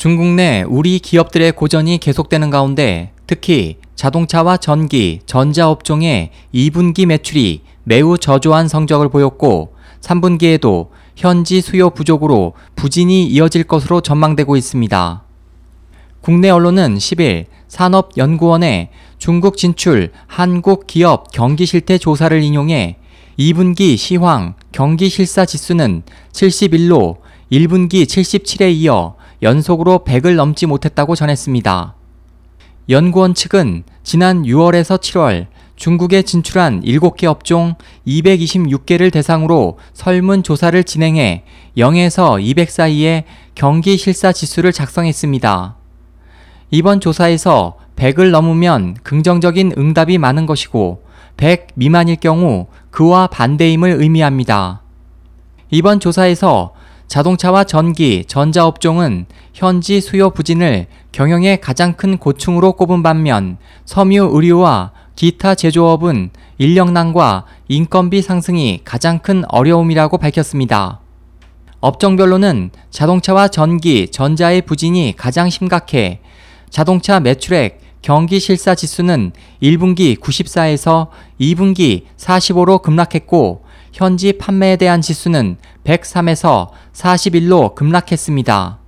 중국 내 우리 기업들의 고전이 계속되는 가운데 특히 자동차와 전기, 전자업종의 2분기 매출이 매우 저조한 성적을 보였고 3분기에도 현지 수요 부족으로 부진이 이어질 것으로 전망되고 있습니다. 국내 언론은 10일 산업연구원의 중국 진출 한국 기업 경기 실태 조사를 인용해 2분기 시황 경기 실사 지수는 71로 1분기 77에 이어 연속으로 100을 넘지 못했다고 전했습니다. 연구원 측은 지난 6월에서 7월 중국에 진출한 7개 업종 226개를 대상으로 설문조사를 진행해 0에서 200 사이의 경기 실사 지수를 작성했습니다. 이번 조사에서 100을 넘으면 긍정적인 응답이 많은 것이고 100 미만일 경우 그와 반대임을 의미합니다. 이번 조사에서 자동차와 전기, 전자업종은 현지 수요 부진을 경영의 가장 큰 고충으로 꼽은 반면 섬유 의료와 기타 제조업은 인력난과 인건비 상승이 가장 큰 어려움이라고 밝혔습니다. 업종별로는 자동차와 전기, 전자의 부진이 가장 심각해 자동차 매출액 경기 실사 지수는 1분기 94에서 2분기 45로 급락했고 현지 판매에 대한 지수는 103에서 41로 급락했습니다.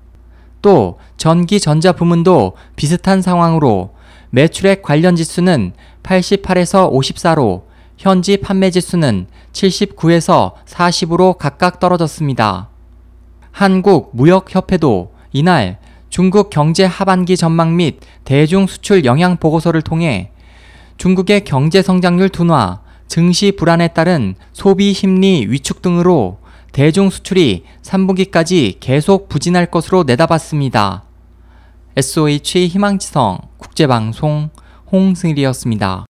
또 전기 전자 부문도 비슷한 상황으로 매출액 관련 지수는 88에서 54로 현지 판매 지수는 79에서 40으로 각각 떨어졌습니다. 한국무역협회도 이날 중국 경제 하반기 전망 및 대중 수출 영향 보고서를 통해 중국의 경제 성장률 둔화, 증시 불안에 따른 소비 심리 위축 등으로 대중 수출이 3분기까지 계속 부진할 것으로 내다봤습니다. SOH 희망지성 국제방송 홍승일이었습니다.